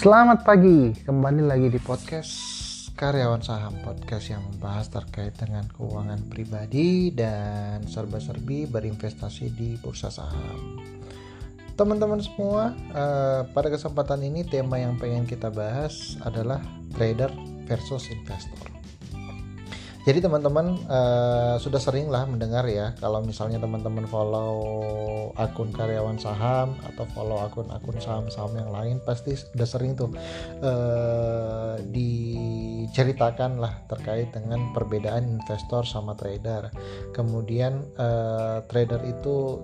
Selamat pagi, kembali lagi di podcast Karyawan Saham Podcast yang membahas terkait dengan keuangan pribadi dan serba-serbi berinvestasi di bursa saham. Teman-teman semua, eh, pada kesempatan ini tema yang pengen kita bahas adalah trader versus investor jadi teman-teman uh, sudah sering lah mendengar ya kalau misalnya teman-teman follow akun karyawan saham atau follow akun-akun saham-saham yang lain pasti sudah sering tuh uh, diceritakan lah terkait dengan perbedaan investor sama trader. Kemudian uh, trader itu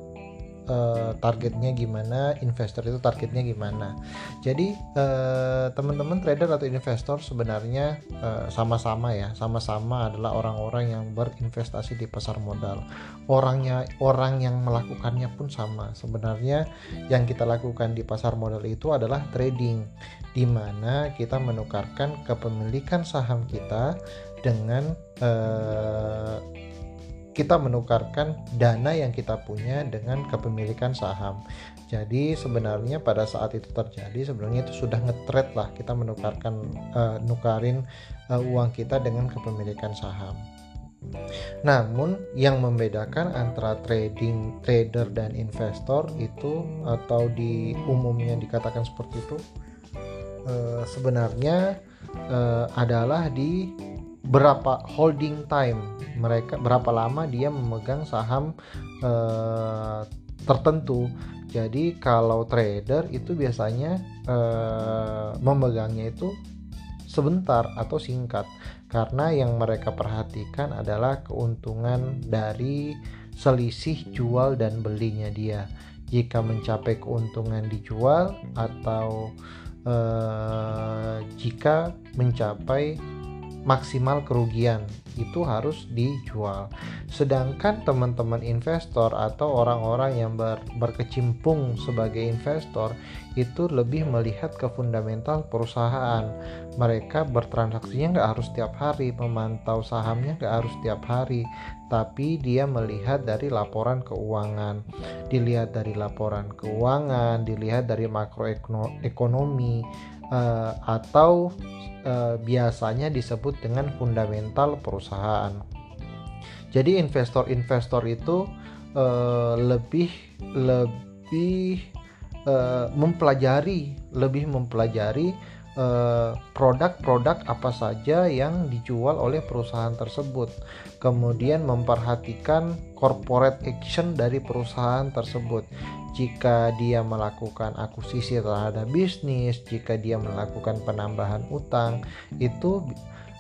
uh, targetnya gimana, investor itu targetnya gimana. Jadi uh, teman-teman trader atau investor sebenarnya sama sama-sama ya, sama-sama adalah orang-orang yang berinvestasi di pasar modal. Orangnya orang yang melakukannya pun sama. Sebenarnya yang kita lakukan di pasar modal itu adalah trading, di mana kita menukarkan kepemilikan saham kita dengan kita menukarkan dana yang kita punya dengan kepemilikan saham. Jadi sebenarnya pada saat itu terjadi sebenarnya itu sudah ngetret lah kita menukarkan uh, nukarin uh, uang kita dengan kepemilikan saham. Namun yang membedakan antara trading trader dan investor itu atau di umumnya dikatakan seperti itu uh, sebenarnya uh, adalah di berapa holding time mereka berapa lama dia memegang saham uh, tertentu. Jadi kalau trader itu biasanya uh, memegangnya itu sebentar atau singkat karena yang mereka perhatikan adalah keuntungan dari selisih jual dan belinya dia. Jika mencapai keuntungan dijual atau uh, jika mencapai maksimal kerugian itu harus dijual. Sedangkan teman-teman investor atau orang-orang yang ber, berkecimpung sebagai investor itu lebih melihat ke fundamental perusahaan. Mereka bertransaksinya nggak harus tiap hari, memantau sahamnya nggak harus tiap hari, tapi dia melihat dari laporan keuangan, dilihat dari laporan keuangan, dilihat dari makroekonomi uh, atau uh, biasanya disebut dengan fundamental perusahaan. Jadi investor-investor itu uh, lebih lebih uh, mempelajari lebih mempelajari produk-produk uh, apa saja yang dijual oleh perusahaan tersebut. Kemudian memperhatikan corporate action dari perusahaan tersebut jika dia melakukan akuisisi terhadap bisnis, jika dia melakukan penambahan utang, itu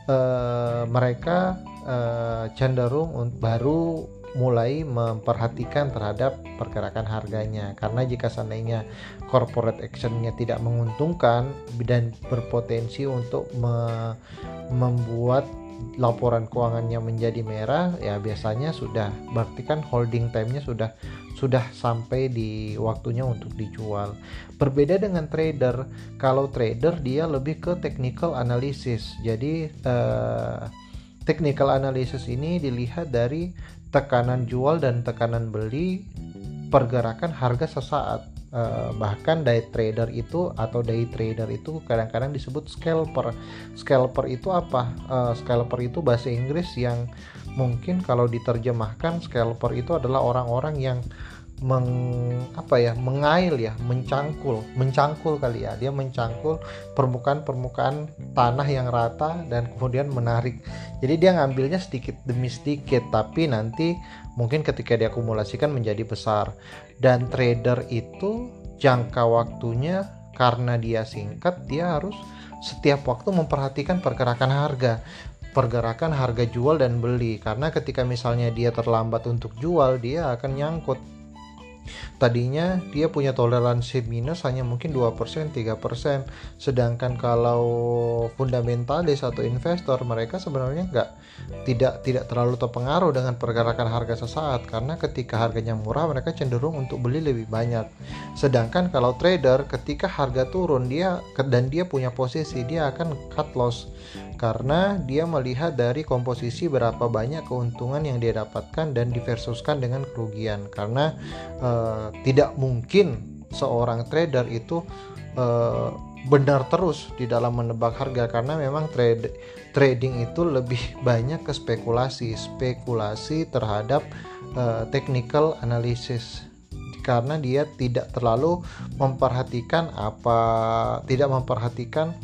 uh, mereka uh, cenderung baru mulai memperhatikan terhadap pergerakan harganya. Karena jika seandainya corporate actionnya tidak menguntungkan dan berpotensi untuk me membuat laporan keuangannya menjadi merah ya biasanya sudah berarti kan holding time-nya sudah sudah sampai di waktunya untuk dijual. Berbeda dengan trader, kalau trader dia lebih ke technical analysis. Jadi uh, technical analysis ini dilihat dari tekanan jual dan tekanan beli pergerakan harga sesaat uh, bahkan day trader itu atau day trader itu kadang-kadang disebut scalper scalper itu apa uh, scalper itu bahasa Inggris yang mungkin kalau diterjemahkan scalper itu adalah orang-orang yang meng apa ya mengail ya mencangkul mencangkul kali ya. Dia mencangkul permukaan permukaan tanah yang rata dan kemudian menarik. Jadi dia ngambilnya sedikit demi sedikit tapi nanti mungkin ketika diakumulasikan menjadi besar. Dan trader itu jangka waktunya karena dia singkat dia harus setiap waktu memperhatikan pergerakan harga pergerakan harga jual dan beli. Karena ketika misalnya dia terlambat untuk jual dia akan nyangkut Tadinya dia punya toleransi minus hanya mungkin 2%, 3%. Sedangkan kalau fundamentalis atau investor mereka sebenarnya nggak tidak tidak terlalu terpengaruh dengan pergerakan harga sesaat karena ketika harganya murah mereka cenderung untuk beli lebih banyak. Sedangkan kalau trader ketika harga turun dia dan dia punya posisi dia akan cut loss karena dia melihat dari komposisi berapa banyak keuntungan yang dia dapatkan dan diversuskan dengan kerugian karena uh, tidak mungkin seorang trader itu uh, benar terus di dalam menebak harga karena memang trade trading itu lebih banyak ke spekulasi spekulasi terhadap uh, technical analysis. Karena dia tidak terlalu memperhatikan apa tidak memperhatikan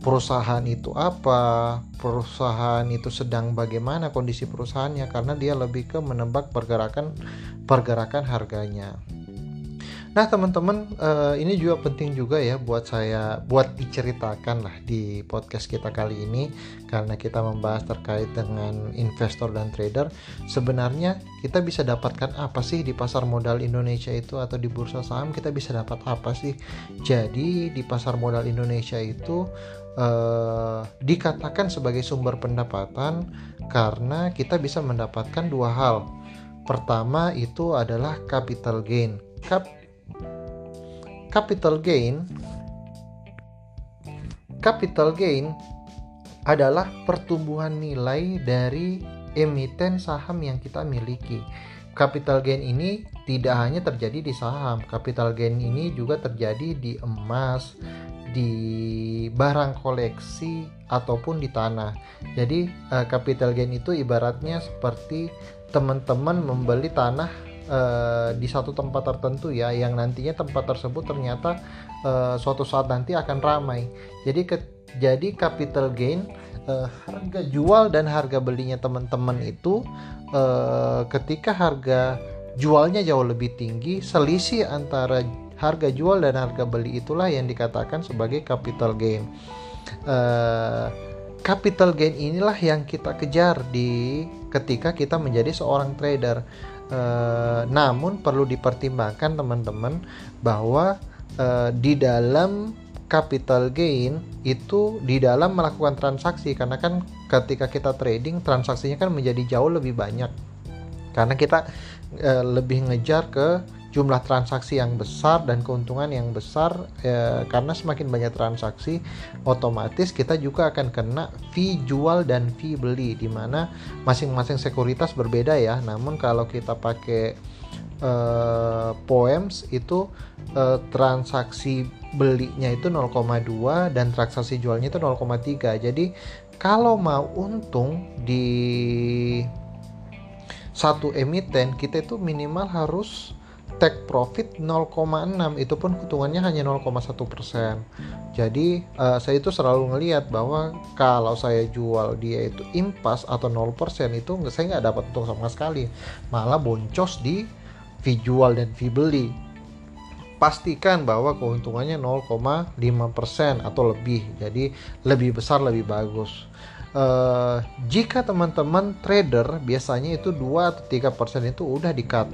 perusahaan itu apa perusahaan itu sedang bagaimana kondisi perusahaannya karena dia lebih ke menebak pergerakan pergerakan harganya Nah teman-teman uh, ini juga penting juga ya buat saya buat diceritakan lah di podcast kita kali ini karena kita membahas terkait dengan investor dan trader. Sebenarnya kita bisa dapatkan apa sih di pasar modal Indonesia itu atau di bursa saham kita bisa dapat apa sih? Jadi di pasar modal Indonesia itu uh, dikatakan sebagai sumber pendapatan karena kita bisa mendapatkan dua hal. Pertama itu adalah capital gain. Cap capital gain capital gain adalah pertumbuhan nilai dari emiten saham yang kita miliki. Capital gain ini tidak hanya terjadi di saham, capital gain ini juga terjadi di emas, di barang koleksi ataupun di tanah. Jadi uh, capital gain itu ibaratnya seperti teman-teman membeli tanah uh, di satu tempat tertentu ya yang nantinya tempat tersebut ternyata uh, suatu saat nanti akan ramai jadi ke, jadi capital gain uh, harga jual dan harga belinya teman-teman itu uh, ketika harga jualnya jauh lebih tinggi selisih antara harga jual dan harga beli itulah yang dikatakan sebagai capital gain. Uh, capital gain inilah yang kita kejar di ketika kita menjadi seorang trader. Eh, namun perlu dipertimbangkan teman-teman bahwa uh, di dalam capital gain itu di dalam melakukan transaksi. Karena kan ketika kita trading transaksinya kan menjadi jauh lebih banyak. Karena kita uh, lebih ngejar ke jumlah transaksi yang besar dan keuntungan yang besar eh, karena semakin banyak transaksi otomatis kita juga akan kena fee jual dan fee beli di mana masing-masing sekuritas berbeda ya. Namun kalau kita pakai eh, poems itu eh, transaksi belinya itu 0,2 dan transaksi jualnya itu 0,3 jadi kalau mau untung di satu emiten kita itu minimal harus take profit 0,6 itu pun hitungannya hanya 0,1 persen jadi uh, saya itu selalu ngelihat bahwa kalau saya jual dia itu impas atau 0 persen itu saya nggak dapat untung sama sekali malah boncos di jual dan fee beli pastikan bahwa keuntungannya 0,5% atau lebih. Jadi lebih besar lebih bagus. Uh, jika teman-teman trader biasanya itu 2 atau 3% itu udah di cut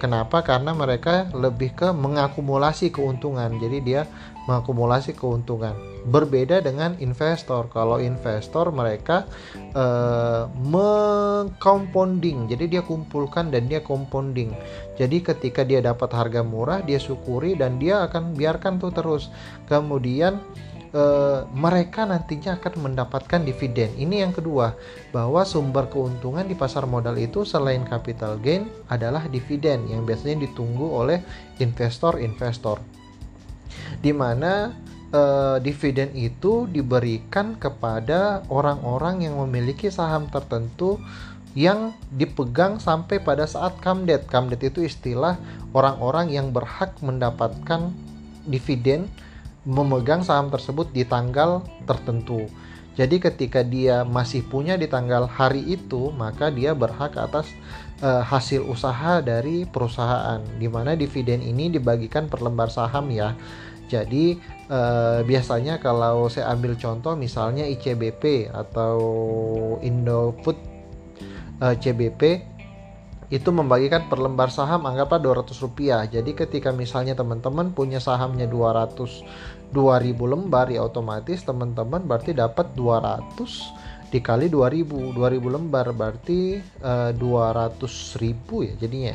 kenapa? Karena mereka lebih ke mengakumulasi keuntungan. Jadi dia mengakumulasi keuntungan. Berbeda dengan investor. Kalau investor mereka uh, mengcompounding. Jadi dia kumpulkan dan dia compounding. Jadi ketika dia dapat harga murah, dia syukuri dan dia akan biarkan tuh terus. Kemudian uh, mereka nantinya akan mendapatkan dividen. Ini yang kedua, bahwa sumber keuntungan di pasar modal itu selain capital gain adalah dividen yang biasanya ditunggu oleh investor-investor. Di mana uh, dividen itu diberikan kepada orang-orang yang memiliki saham tertentu yang dipegang sampai pada saat kamdet. Kamdet itu istilah orang-orang yang berhak mendapatkan dividen memegang saham tersebut di tanggal tertentu. Jadi ketika dia masih punya di tanggal hari itu, maka dia berhak atas uh, hasil usaha dari perusahaan. Di mana dividen ini dibagikan per lembar saham ya. Jadi uh, biasanya kalau saya ambil contoh misalnya ICBP atau Indofood uh, CBP itu membagikan per lembar saham anggaplah 200 rupiah. Jadi ketika misalnya teman-teman punya sahamnya 200 2000 lembar ya otomatis teman-teman berarti dapat 200 dikali 2000 2000 lembar berarti uh, eh, 200 ribu ya jadinya.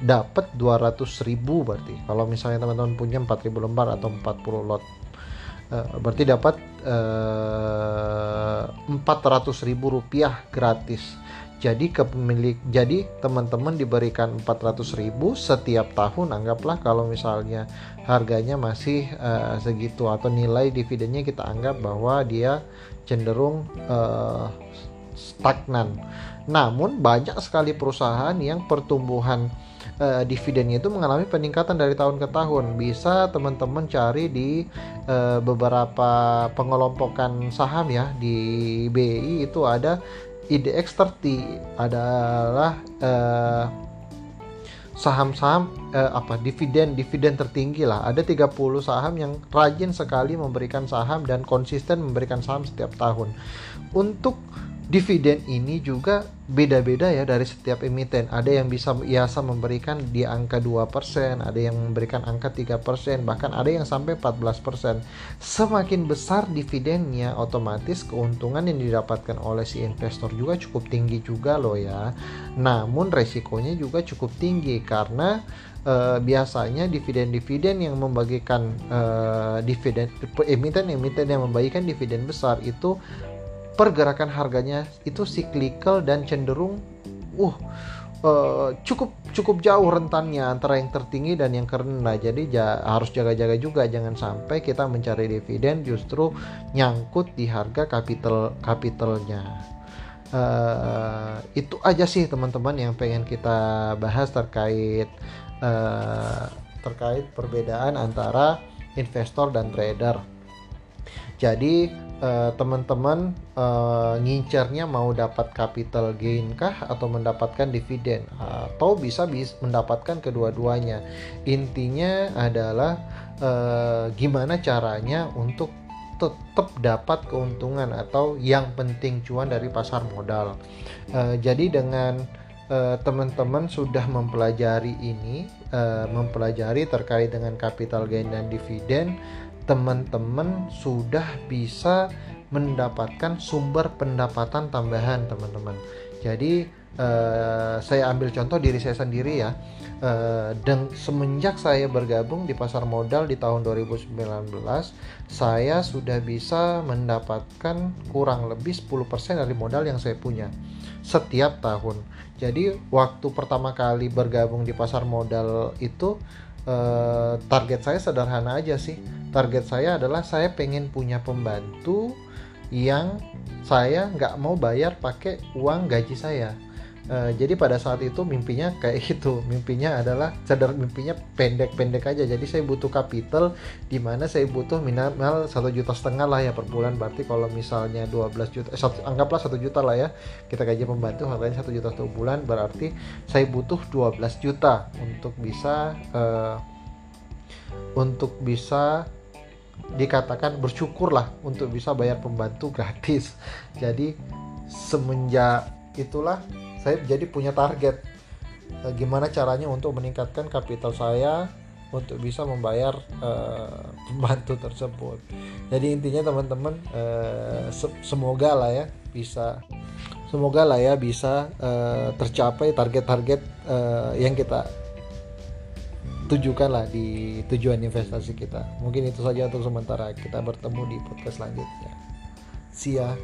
Dapat 200 ribu berarti. Kalau misalnya teman-teman punya 4000 lembar atau 40 lot uh, berarti dapat uh, eh, 400 ribu rupiah gratis jadi kepemilik jadi teman-teman diberikan 400.000 setiap tahun anggaplah kalau misalnya harganya masih uh, segitu atau nilai dividennya kita anggap bahwa dia cenderung uh, stagnan. Namun banyak sekali perusahaan yang pertumbuhan uh, dividennya itu mengalami peningkatan dari tahun ke tahun. Bisa teman-teman cari di uh, beberapa pengelompokan saham ya di BI itu ada IDX 30 adalah uh, saham-saham eh, apa dividen dividen tertinggi lah. Ada 30 saham yang rajin sekali memberikan saham dan konsisten memberikan saham setiap tahun. Untuk dividen ini juga beda-beda ya dari setiap emiten. Ada yang bisa biasa memberikan di angka 2%, ada yang memberikan angka 3%, bahkan ada yang sampai 14%. Semakin besar dividennya, otomatis keuntungan yang didapatkan oleh si investor juga cukup tinggi juga loh ya. Namun resikonya juga cukup tinggi karena uh, biasanya dividen-dividen yang membagikan uh, dividen emiten-emiten yang membagikan dividen besar itu pergerakan harganya itu cyclical dan cenderung uh uh, cukup cukup jauh rentannya antara yang tertinggi dan yang terendah. Jadi ja, harus jaga-jaga juga jangan sampai kita mencari dividen justru nyangkut di harga kapital kapitalnya. Uh, itu aja sih teman-teman yang pengen kita bahas terkait uh, terkait perbedaan antara investor dan trader. Jadi uh, teman-teman uh, ngincernya mau dapat capital gain kah atau mendapatkan dividen atau bisa bisa mendapatkan kedua-duanya. Intinya adalah uh, gimana caranya untuk tetap dapat keuntungan atau yang penting cuan dari pasar modal. Uh, jadi dengan teman-teman uh, sudah mempelajari ini, uh, mempelajari terkait dengan capital gain dan dividen, teman-teman sudah bisa mendapatkan sumber pendapatan tambahan teman-teman. Jadi uh, saya ambil contoh diri saya sendiri ya. Uh, dan semenjak saya bergabung di pasar modal di tahun 2019 saya sudah bisa mendapatkan kurang lebih 10% dari modal yang saya punya setiap tahun. Jadi waktu pertama kali bergabung di pasar modal itu uh, target saya sederhana aja sih. Target saya adalah saya pengen punya pembantu yang saya nggak mau bayar pakai uang gaji saya Uh, jadi pada saat itu mimpinya kayak gitu. Mimpinya adalah sadar mimpinya pendek-pendek aja. Jadi saya butuh capital di mana saya butuh minimal satu juta setengah lah ya per bulan. Berarti kalau misalnya 12 juta eh, satu, anggaplah satu juta lah ya. Kita gaji pembantu harganya satu juta satu bulan. Berarti saya butuh 12 juta untuk bisa uh, untuk bisa dikatakan bersyukurlah untuk bisa bayar pembantu gratis. Jadi semenjak itulah saya jadi punya target e, gimana caranya untuk meningkatkan kapital saya untuk bisa membayar uh, pembantu tersebut. Jadi intinya teman-teman uh, se semoga lah ya bisa semoga lah ya bisa uh, tercapai target-target uh, yang kita tujukanlah di tujuan investasi kita. Mungkin itu saja untuk sementara. Kita bertemu di podcast selanjutnya. See ya.